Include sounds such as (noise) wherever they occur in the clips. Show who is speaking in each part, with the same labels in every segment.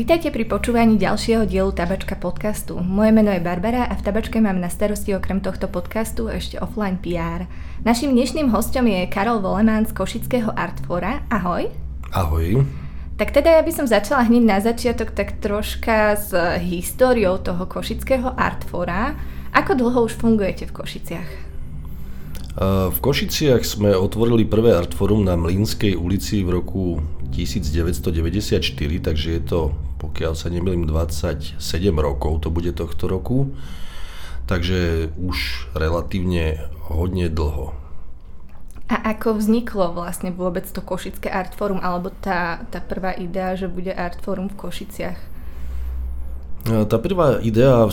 Speaker 1: Vítajte pri počúvaní ďalšieho dielu Tabačka podcastu. Moje meno je Barbara a v Tabačke mám na starosti okrem tohto podcastu ešte offline PR. Naším dnešným hostom je Karol Volemán z Košického Artfora. Ahoj.
Speaker 2: Ahoj.
Speaker 1: Tak teda ja by som začala hneď na začiatok tak troška s históriou toho Košického Artfora. Ako dlho už fungujete v Košiciach?
Speaker 2: V Košiciach sme otvorili prvé Artforum na Mlínskej ulici v roku 1994, takže je to, pokiaľ sa nemýlim, 27 rokov to bude tohto roku. Takže už relatívne hodne dlho.
Speaker 1: A ako vzniklo vlastne vôbec to Košické Artforum, alebo tá, tá prvá idea, že bude Artforum v Košiciach?
Speaker 2: Tá prvá idea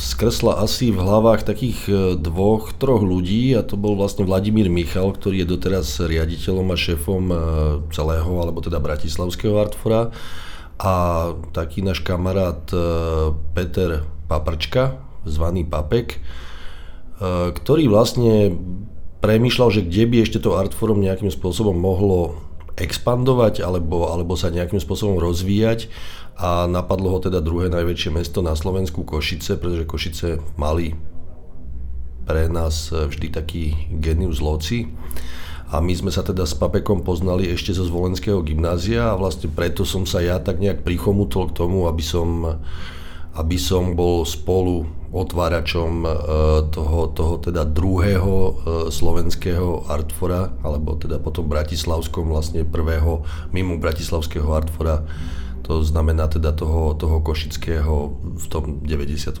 Speaker 2: skresla asi v hlavách takých e, dvoch, troch ľudí a to bol vlastne Vladimír Michal, ktorý je doteraz riaditeľom a šéfom e, celého, alebo teda Bratislavského Artfora a taký náš kamarát e, Peter Paprčka, zvaný Papek, ktorý vlastne premýšľal, že kde by ešte to Artforum nejakým spôsobom mohlo expandovať alebo, alebo sa nejakým spôsobom rozvíjať a napadlo ho teda druhé najväčšie mesto na Slovensku Košice, pretože Košice mali pre nás vždy taký genius loci. A my sme sa teda s Papekom poznali ešte zo Zvolenského gymnázia a vlastne preto som sa ja tak nejak prichomutol k tomu, aby som, aby som bol spolu otváračom e, toho, toho teda druhého e, slovenského artfora, alebo teda potom bratislavskom vlastne prvého mimo bratislavského artfora to znamená teda toho, toho Košického v tom 94.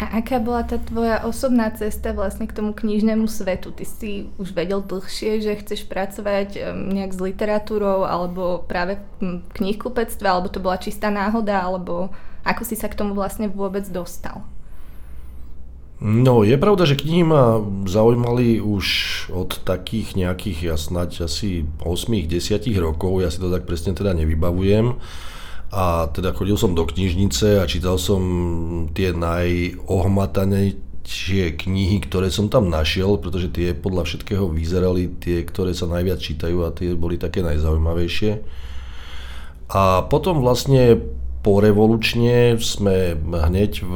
Speaker 1: A aká bola tá tvoja osobná cesta vlastne k tomu knižnému svetu? Ty si už vedel dlhšie, že chceš pracovať nejak s literatúrou alebo práve v knihkupectve, alebo to bola čistá náhoda, alebo ako si sa k tomu vlastne vôbec dostal?
Speaker 2: No, je pravda, že knihy ma zaujímali už od takých nejakých, ja snáď asi 8-10 rokov, ja si to tak presne teda nevybavujem. A teda chodil som do knižnice a čítal som tie najohmatanejšie knihy, ktoré som tam našiel, pretože tie podľa všetkého vyzerali tie, ktoré sa najviac čítajú a tie boli také najzaujímavejšie. A potom vlastne porevolučne sme hneď v,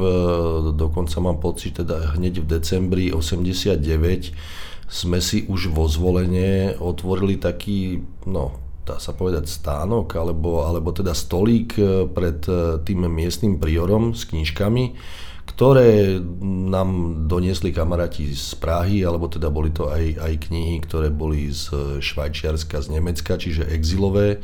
Speaker 2: dokonca mám pocit, teda hneď v decembri 89 sme si už vo zvolenie otvorili taký, no dá sa povedať stánok, alebo, alebo teda stolík e, pred e, tým miestnym priorom s knižkami, ktoré nám doniesli kamaráti z Prahy, alebo teda boli to aj, aj knihy, ktoré boli z Švajčiarska, z Nemecka, čiže exilové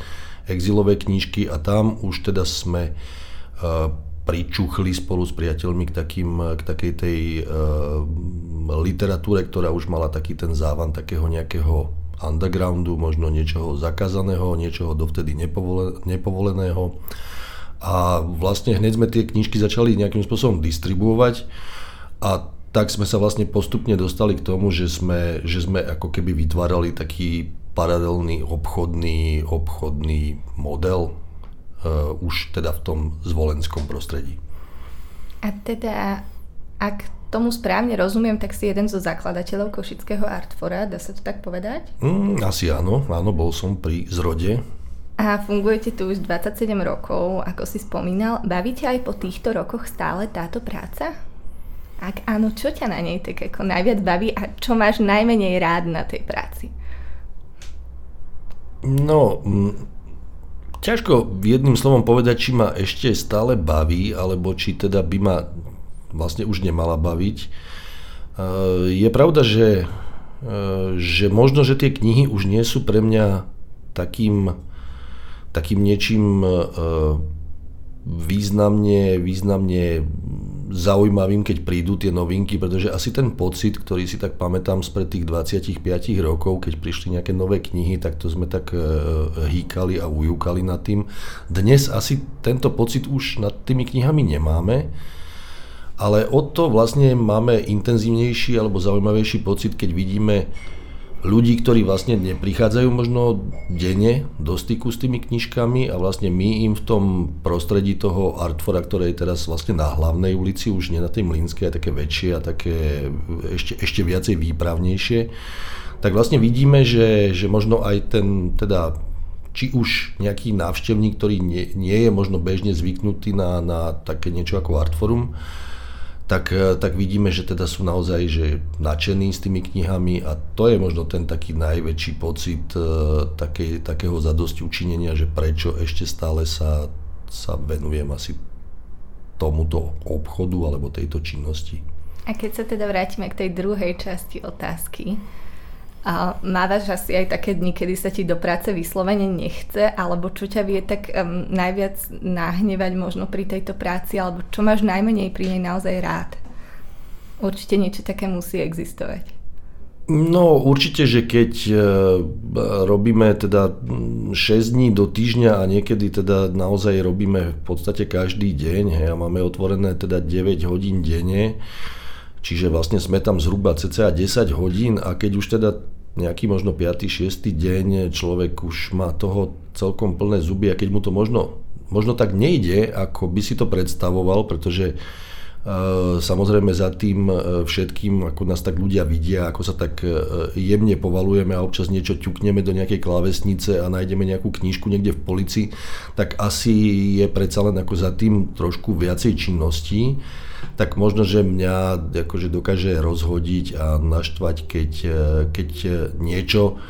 Speaker 2: exilové knížky a tam už teda sme uh, pričuchli spolu s priateľmi k, takým, k takej tej uh, literatúre, ktorá už mala taký ten závan takého nejakého undergroundu, možno niečoho zakázaného, niečoho dovtedy nepovole, nepovoleného. A vlastne hneď sme tie knižky začali nejakým spôsobom distribuovať a tak sme sa vlastne postupne dostali k tomu, že sme, že sme ako keby vytvárali taký paralelný obchodný, obchodný model uh, už teda v tom zvolenskom prostredí.
Speaker 1: A teda, ak tomu správne rozumiem, tak si jeden zo zakladateľov Košického Artfora, dá sa to tak povedať?
Speaker 2: Mm, asi áno, áno, bol som pri zrode.
Speaker 1: A fungujete tu už 27 rokov, ako si spomínal. Bavíte aj po týchto rokoch stále táto práca? Ak áno, čo ťa na nej tak ako najviac baví a čo máš najmenej rád na tej práci?
Speaker 2: No, m, ťažko jedným slovom povedať, či ma ešte stále baví, alebo či teda by ma vlastne už nemala baviť. E, je pravda, že, e, že možno, že tie knihy už nie sú pre mňa takým, takým niečím e, významne, významne zaujímavým, keď prídu tie novinky, pretože asi ten pocit, ktorý si tak pamätám spred tých 25 rokov, keď prišli nejaké nové knihy, tak to sme tak hýkali a ujúkali nad tým. Dnes asi tento pocit už nad tými knihami nemáme, ale o to vlastne máme intenzívnejší alebo zaujímavejší pocit, keď vidíme ľudí, ktorí vlastne neprichádzajú možno denne do styku s tými knižkami a vlastne my im v tom prostredí toho Artfora, ktoré je teraz vlastne na hlavnej ulici, už nie na tej Mlínskej, a také väčšie a také ešte, ešte viacej výpravnejšie, tak vlastne vidíme, že, že možno aj ten teda či už nejaký návštevník, ktorý nie, nie je možno bežne zvyknutý na, na také niečo ako Artforum, tak, e, tak vidíme, že teda sú naozaj že nadšení s tými knihami a to je možno ten taký najväčší pocit e, také, takého zadosti učinenia, že prečo ešte stále sa, sa venujem asi tomuto obchodu alebo tejto činnosti.
Speaker 1: A keď sa teda vrátime k tej druhej časti otázky, a mávaš asi aj také dni, kedy sa ti do práce vyslovene nechce, alebo čo ťa vie tak um, najviac nahnevať možno pri tejto práci, alebo čo máš najmenej pri nej naozaj rád? Určite niečo také musí existovať.
Speaker 2: No určite, že keď e, robíme teda 6 dní do týždňa a niekedy teda naozaj robíme v podstate každý deň hej, a máme otvorené teda 9 hodín denne, Čiže vlastne sme tam zhruba cca 10 hodín a keď už teda nejaký možno 5. 6. deň človek už má toho celkom plné zuby a keď mu to možno, možno tak nejde, ako by si to predstavoval, pretože Samozrejme za tým e, všetkým, ako nás tak ľudia vidia, ako sa tak e, jemne povalujeme a občas niečo ťukneme do nejakej klávesnice a nájdeme nejakú knižku niekde v polici, tak asi je predsa len ako za tým trošku viacej činností. Tak možno, že mňa akože dokáže rozhodiť a naštvať, keď, e, keď niečo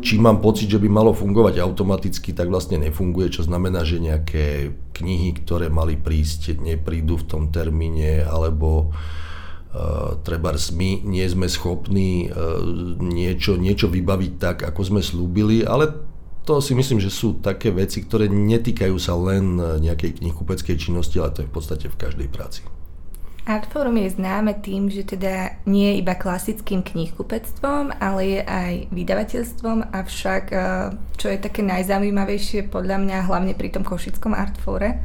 Speaker 2: čím mám pocit, že by malo fungovať automaticky, tak vlastne nefunguje, čo znamená, že nejaké knihy, ktoré mali prísť, neprídu v tom termíne, alebo uh, treba my nie sme schopní uh, niečo, niečo vybaviť tak, ako sme slúbili, ale to si myslím, že sú také veci, ktoré netýkajú sa len nejakej knihkupeckej činnosti, ale to je v podstate v každej práci.
Speaker 1: Artforum je známe tým, že teda nie je iba klasickým knihkupectvom, ale je aj vydavateľstvom, avšak eh, čo je také najzaujímavejšie podľa mňa hlavne pri tom košickom Artfore,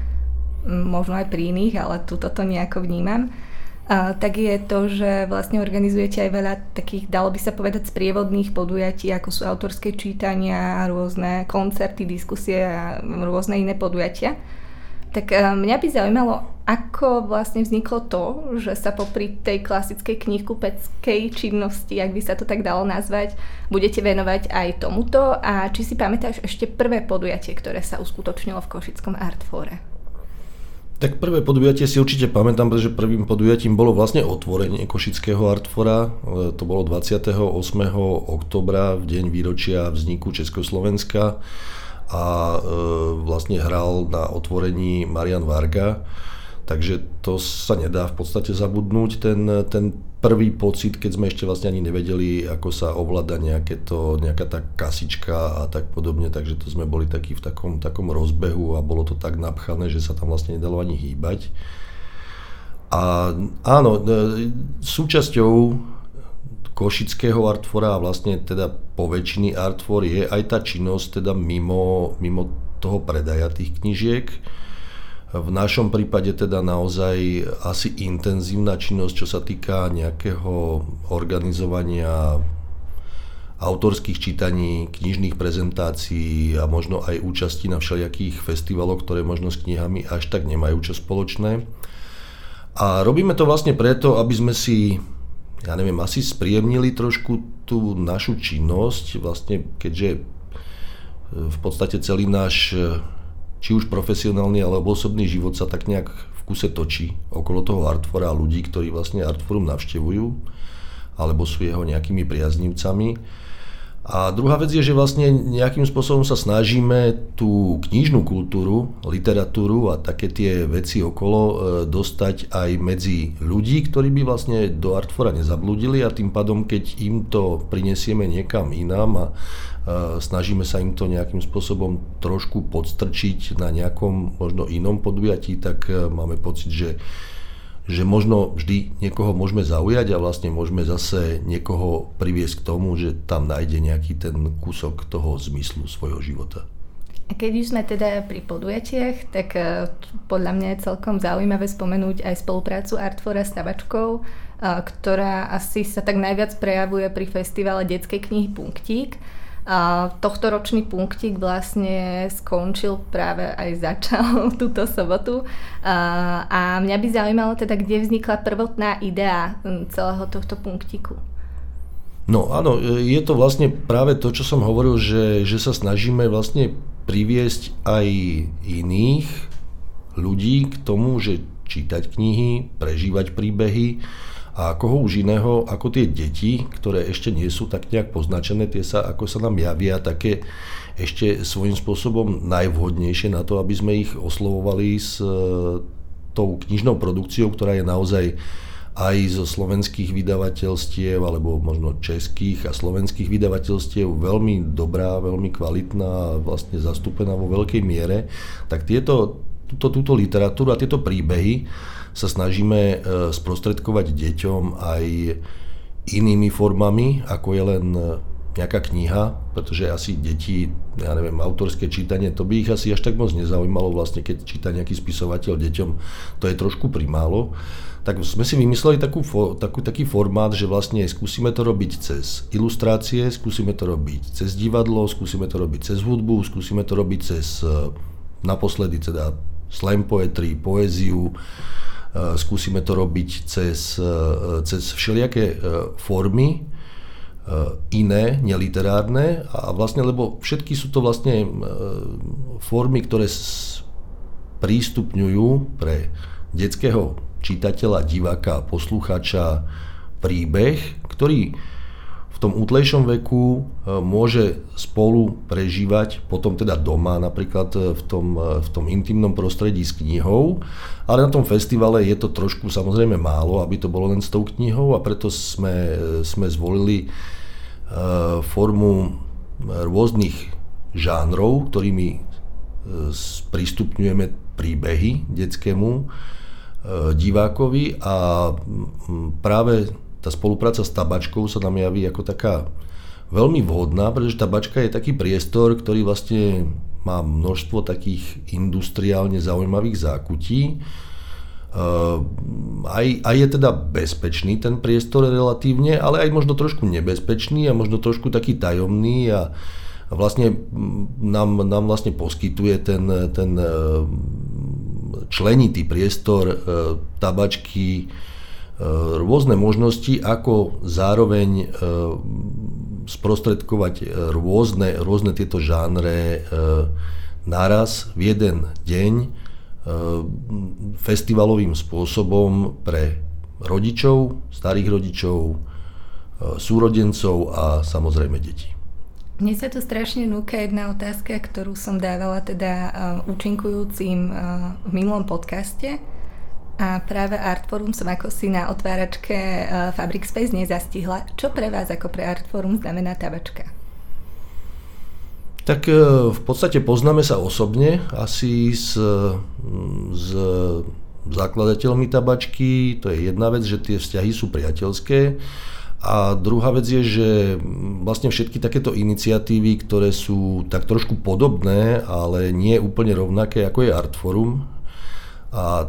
Speaker 1: možno aj pri iných, ale tuto to nejako vnímam, a, tak je to, že vlastne organizujete aj veľa takých, dalo by sa povedať, sprievodných podujatí, ako sú autorské čítania, rôzne koncerty, diskusie a rôzne iné podujatia. Tak eh, mňa by zaujímalo, ako vlastne vzniklo to, že sa popri tej klasickej knihkupeckej činnosti, ak by sa to tak dalo nazvať, budete venovať aj tomuto a či si pamätáš ešte prvé podujatie, ktoré sa uskutočnilo v Košickom Artfore?
Speaker 2: Tak prvé podujatie si určite pamätám, pretože prvým podujatím bolo vlastne otvorenie Košického Artfora. Eh, to bolo 28. oktobra, v deň výročia vzniku Československa a e, vlastne hral na otvorení Marian Varga. Takže to sa nedá v podstate zabudnúť, ten, ten prvý pocit, keď sme ešte vlastne ani nevedeli, ako sa ovláda nejaké to, nejaká tá kasička a tak podobne, takže to sme boli takí v takom, takom rozbehu a bolo to tak napchané, že sa tam vlastne nedalo ani hýbať. A áno, e, súčasťou košického artfora a vlastne teda po väčšiny artfor je aj tá činnosť teda mimo, mimo toho predaja tých knižiek. V našom prípade teda naozaj asi intenzívna činnosť, čo sa týka nejakého organizovania autorských čítaní, knižných prezentácií a možno aj účasti na všelijakých festivaloch, ktoré možno s knihami až tak nemajú čo spoločné. A robíme to vlastne preto, aby sme si ja neviem, asi spríjemnili trošku tú našu činnosť, vlastne keďže v podstate celý náš či už profesionálny alebo osobný život sa tak nejak v kuse točí okolo toho Artfora a ľudí, ktorí vlastne Artforum navštevujú alebo sú jeho nejakými priaznivcami. A druhá vec je, že vlastne nejakým spôsobom sa snažíme tú knižnú kultúru, literatúru a také tie veci okolo e, dostať aj medzi ľudí, ktorí by vlastne do Artfora nezabludili a tým pádom, keď im to prinesieme niekam inám a snažíme sa im to nejakým spôsobom trošku podstrčiť na nejakom možno inom podujatí, tak e, máme pocit, že že možno vždy niekoho môžeme zaujať a vlastne môžeme zase niekoho priviesť k tomu, že tam nájde nejaký ten kúsok toho zmyslu svojho života.
Speaker 1: A keď už sme teda pri podujatiach, tak uh, podľa mňa je celkom zaujímavé spomenúť aj spoluprácu Artfora s Tavačkou, uh, ktorá asi sa tak najviac prejavuje pri festivale detskej knihy Punktík. A tohto ročný punktík vlastne skončil práve aj začal (laughs) túto sobotu. A, mňa by zaujímalo teda, kde vznikla prvotná idea celého tohto punktíku.
Speaker 2: No áno, je to vlastne práve to, čo som hovoril, že, že sa snažíme vlastne priviesť aj iných ľudí k tomu, že čítať knihy, prežívať príbehy a koho už iného ako tie deti, ktoré ešte nie sú tak nejak poznačené, tie sa, ako sa nám javia, také ešte svojím spôsobom najvhodnejšie na to, aby sme ich oslovovali s e, tou knižnou produkciou, ktorá je naozaj aj zo slovenských vydavateľstiev, alebo možno českých a slovenských vydavateľstiev veľmi dobrá, veľmi kvalitná, vlastne zastúpená vo veľkej miere, tak tieto, túto, túto literatúru a tieto príbehy sa snažíme e, sprostredkovať deťom aj inými formami, ako je len e, nejaká kniha, pretože asi deti, ja neviem, autorské čítanie, to by ich asi až tak moc nezaujímalo vlastne, keď číta nejaký spisovateľ deťom, to je trošku primálo. Tak sme si vymysleli takú, takú, taký formát, že vlastne skúsime to robiť cez ilustrácie, skúsime to robiť cez divadlo, skúsime to robiť cez hudbu, skúsime to robiť cez e, naposledy teda slam poetry, poéziu, skúsime to robiť cez, e, cez všelijaké formy, iné, neliterárne. A vlastne, lebo všetky sú to vlastne formy, ktoré prístupňujú pre detského čitateľa, diváka, poslucháča príbeh, ktorý v tom útlejšom veku e, môže spolu prežívať, potom teda doma, napríklad e, v tom, e, v tom intimnom prostredí s knihou, ale na tom festivale je to trošku samozrejme málo, aby to bolo len s tou knihou a preto sme, sme zvolili formu rôznych žánrov, ktorými prístupňujeme príbehy detskému divákovi a práve tá spolupráca s tabačkou sa nám javí ako taká veľmi vhodná, pretože tabačka je taký priestor, ktorý vlastne má množstvo takých industriálne zaujímavých zákutí. E, aj, aj je teda bezpečný ten priestor relatívne, ale aj možno trošku nebezpečný a možno trošku taký tajomný a, vlastne nám, nám vlastne poskytuje ten, ten členitý priestor e, tabačky, rôzne možnosti, ako zároveň e, sprostredkovať rôzne, rôzne tieto žánre naraz v jeden deň festivalovým spôsobom pre rodičov, starých rodičov, súrodencov a samozrejme detí.
Speaker 1: Mne sa tu strašne núka jedna otázka, ktorú som dávala teda účinkujúcim v minulom podcaste. A práve Artforum som ako si na otváračke uh, Fabric Space nezastihla. Čo pre vás ako pre Artforum znamená tabačka?
Speaker 2: Tak v podstate poznáme sa osobne asi s, s zakladateľmi tabačky. To je jedna vec, že tie vzťahy sú priateľské. A druhá vec je, že vlastne všetky takéto iniciatívy, ktoré sú tak trošku podobné, ale nie úplne rovnaké, ako je Artforum, a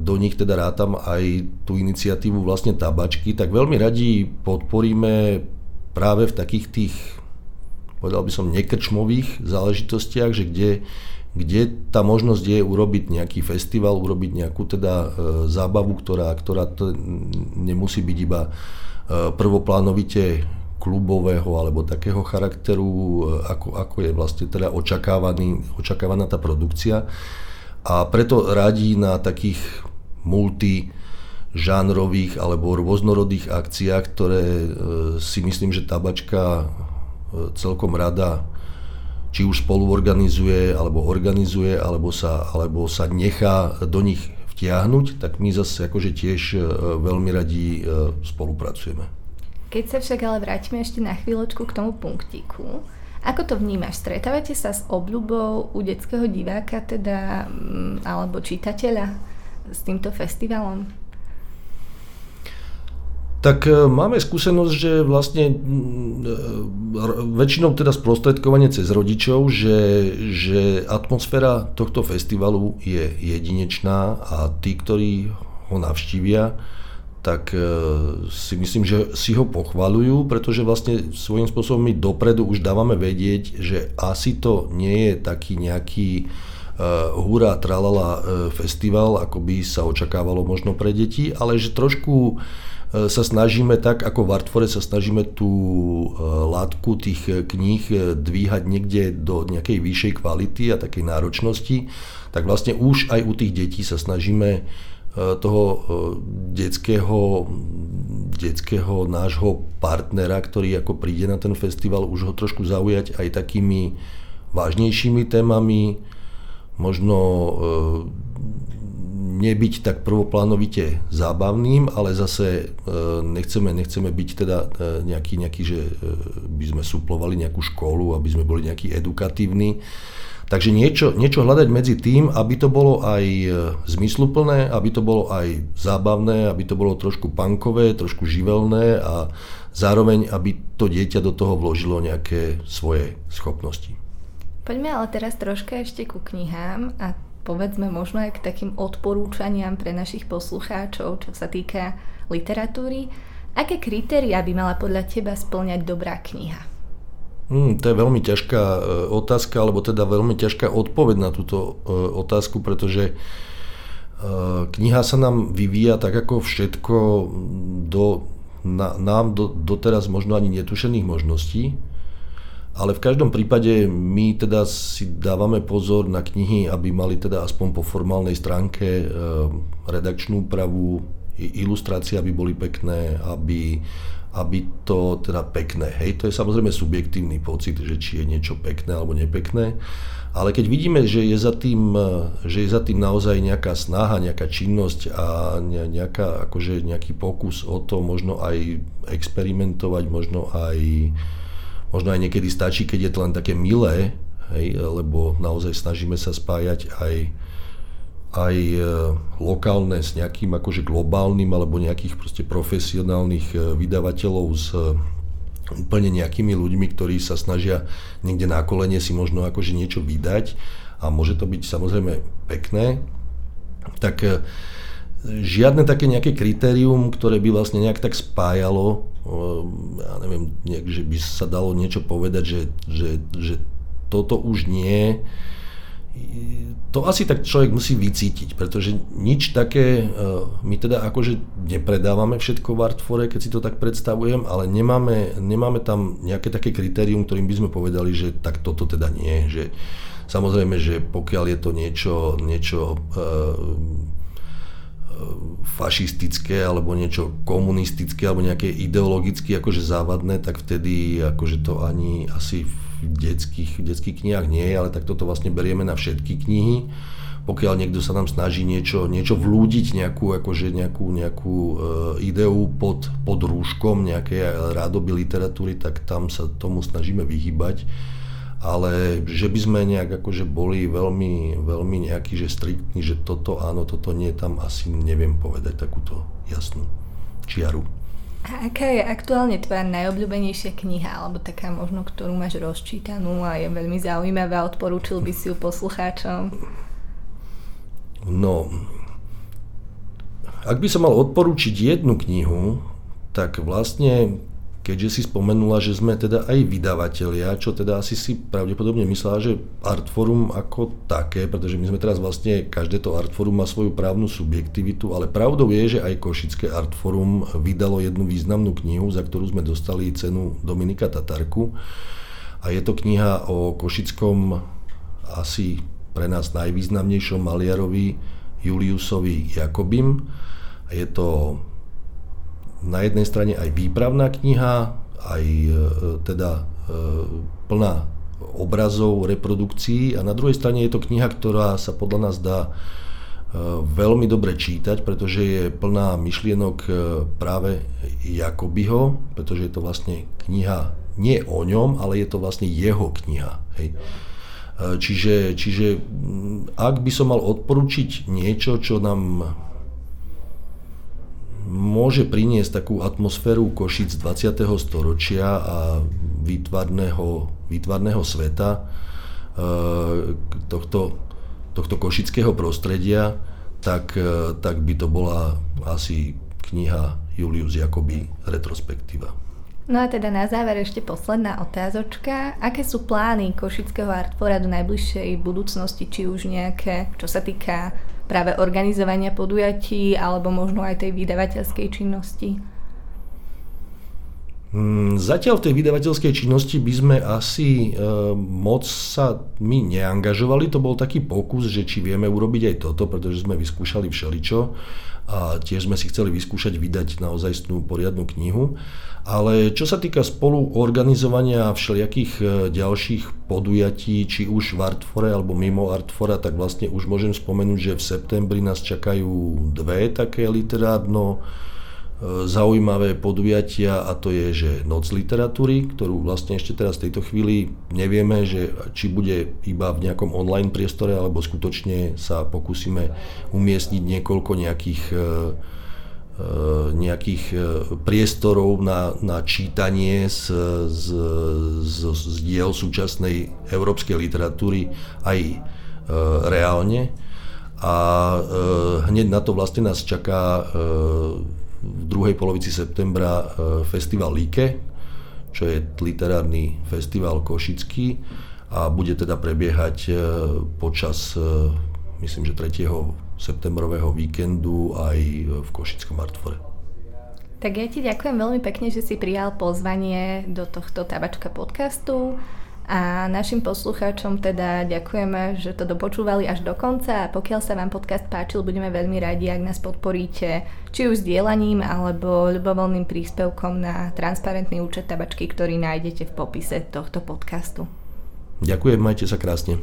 Speaker 2: do nich teda rátam aj tú iniciatívu vlastne tabačky, tak veľmi radi podporíme práve v takých tých, povedal by som, nekrčmových záležitostiach, že kde, kde tá možnosť je urobiť nejaký festival, urobiť nejakú teda e, zábavu, ktorá, ktorá to nemusí byť iba Eh, prvoplánovite klubového alebo takého charakteru, eh, ako, ako je vlastne teda očakávaný, očakávaná tá produkcia. A preto radí na takých multi žánrových alebo rôznorodých akciách, ktoré eh, si myslím, že tabačka celkom rada či už spolu organizuje, alebo organizuje, alebo sa, alebo sa nechá do nich vtiahnuť, tak my zase akože tiež e, veľmi radi e, spolupracujeme.
Speaker 1: Keď sa však ale vrátime ešte na chvíľočku k tomu punktíku, ako to vnímaš? Stretávate sa s obľubou u detského diváka teda, mm, alebo čitateľa s týmto festivalom?
Speaker 2: tak e, máme skúsenosť, že vlastne e, väčšinou teda sprostredkovanie cez rodičov, že, že atmosféra tohto festivalu je jedinečná a tí, ktorí ho navštívia, tak e, si myslím, že si ho pochvalujú, pretože vlastne svojím spôsobom my dopredu už dávame vedieť, že asi to nie je taký nejaký uh, hurá tralala uh, festival, ako by sa očakávalo možno pre deti, ale že trošku sa snažíme tak, ako v Artfore sa snažíme tú látku tých kníh dvíhať niekde do nejakej vyššej kvality a takej náročnosti, tak vlastne už aj u tých detí sa snažíme toho detského, detského nášho partnera, ktorý ako príde na ten festival, už ho trošku zaujať aj takými vážnejšími témami, možno nebyť tak prvoplánovite zábavným, ale zase e, nechceme, nechceme byť teda e, nejaký, nejaký, že e, by sme suplovali nejakú školu, aby sme boli nejaký edukatívni. Takže niečo, niečo hľadať medzi tým, aby to bolo aj zmysluplné, aby to bolo aj zábavné, aby to bolo trošku punkové, trošku živelné a zároveň, aby to dieťa do toho vložilo nejaké svoje schopnosti.
Speaker 1: Poďme ale teraz troška ešte ku knihám a povedzme možno aj k takým odporúčaniam pre našich poslucháčov, čo sa týka literatúry. Aké kritéria by mala podľa teba splňať dobrá kniha?
Speaker 2: Hmm, to je veľmi ťažká e, otázka, alebo teda veľmi ťažká odpoveď na túto e, otázku, pretože e, kniha sa nám vyvíja tak ako všetko do, na, nám do, doteraz možno ani netušených možností. Ale v každom prípade my teda si dávame pozor na knihy, aby mali teda aspoň po formálnej stránke redakčnú úpravu, ilustrácie, aby boli pekné, aby, aby to teda pekné. Hej, to je samozrejme subjektívny pocit, že či je niečo pekné alebo nepekné. Ale keď vidíme, že je za tým, že je za tým naozaj nejaká snaha, nejaká činnosť a nejaká, akože nejaký pokus o to možno aj experimentovať, možno aj Možno aj niekedy stačí, keď je to len také milé, hej, lebo naozaj snažíme sa spájať aj, aj e, lokálne s nejakým akože globálnym alebo nejakých proste profesionálnych e, vydavateľov s e, úplne nejakými ľuďmi, ktorí sa snažia niekde na kolene si možno akože niečo vydať. A môže to byť samozrejme pekné, tak žiadne také nejaké kritérium, ktoré by vlastne nejak tak spájalo, ja neviem, nejak, že by sa dalo niečo povedať, že, že, že toto už nie, to asi tak človek musí vycítiť, pretože nič také, my teda akože nepredávame všetko v Artfore, keď si to tak predstavujem, ale nemáme, nemáme tam nejaké také kritérium, ktorým by sme povedali, že tak toto teda nie, že samozrejme, že pokiaľ je to niečo, niečo fašistické alebo niečo komunistické alebo nejaké ideologicky akože závadné, tak vtedy akože to ani asi v detských, detských knihách nie je, ale tak toto vlastne berieme na všetky knihy. Pokiaľ niekto sa nám snaží niečo, niečo vlúdiť, nejakú, akože nejakú, nejakú e, ideu pod, pod rúškom nejakej rádoby literatúry, tak tam sa tomu snažíme vyhybať ale že by sme nejak akože boli veľmi, veľmi nejaký, že striktní, že toto áno, toto nie, tam asi neviem povedať takúto jasnú čiaru.
Speaker 1: A aká je aktuálne tvoja najobľúbenejšia kniha, alebo taká možno, ktorú máš rozčítanú a je veľmi zaujímavá, odporúčil by si ju poslucháčom?
Speaker 2: No, ak by som mal odporúčiť jednu knihu, tak vlastne keďže si spomenula, že sme teda aj vydavatelia, čo teda asi si pravdepodobne myslela, že Artforum ako také, pretože my sme teraz vlastne, každé to Artforum má svoju právnu subjektivitu, ale pravdou je, že aj Košické Artforum vydalo jednu významnú knihu, za ktorú sme dostali cenu Dominika Tatarku. A je to kniha o košickom asi pre nás najvýznamnejšom maliarovi Juliusovi Jakobim. Je to na jednej strane aj výpravná kniha, aj e, teda e, plná obrazov, reprodukcií a na druhej strane je to kniha, ktorá sa podľa nás dá e, veľmi dobre čítať, pretože je plná myšlienok práve Jakobyho, pretože je to vlastne kniha nie o ňom, ale je to vlastne jeho kniha. Hej. Čiže, čiže ak by som mal odporučiť niečo, čo nám môže priniesť takú atmosféru Košic 20. storočia a výtvarného, výtvarného sveta e, tohto, tohto košického prostredia, tak, e, tak by to bola asi kniha Julius Jakoby retrospektíva.
Speaker 1: No a teda na záver ešte posledná otázočka. Aké sú plány Košického artfora do najbližšej budúcnosti, či už nejaké, čo sa týka práve organizovania podujatí alebo možno aj tej vydavateľskej činnosti?
Speaker 2: Mm, zatiaľ v tej vydavateľskej činnosti by sme asi e, moc sa my neangažovali. To bol taký pokus, že či vieme urobiť aj toto, pretože sme vyskúšali všeličo a tiež sme si chceli vyskúšať vydať naozaj poriadnu knihu. Ale čo sa týka spoluorganizovania všelijakých e, ďalších podujatí, či už v Artfore alebo mimo Artfora, tak vlastne už môžem spomenúť, že v septembri nás čakajú dve také literárno zaujímavé podujatia a to je, že Noc literatúry, ktorú vlastne ešte teraz v tejto chvíli nevieme, že či bude iba v nejakom online priestore, alebo skutočne sa pokúsime umiestniť niekoľko nejakých e, e, nejakých priestorov na, na čítanie z, z, z, z diel súčasnej európskej literatúry aj reálne. A hneď na to vlastne nás čaká v druhej polovici septembra e, festival Líke, čo je literárny festival košický a bude teda prebiehať e, počas, e, myslím, že 3. septembrového víkendu aj v Košickom Artfore.
Speaker 1: Tak ja ti ďakujem veľmi pekne, že si prijal pozvanie do tohto tabačka podcastu. A našim poslucháčom teda ďakujeme, že to dopočúvali až do konca a pokiaľ sa vám podcast páčil, budeme veľmi radi, ak nás podporíte či už sdielaním alebo ľubovoľným príspevkom na transparentný účet tabačky, ktorý nájdete v popise tohto podcastu.
Speaker 2: Ďakujem, majte sa krásne.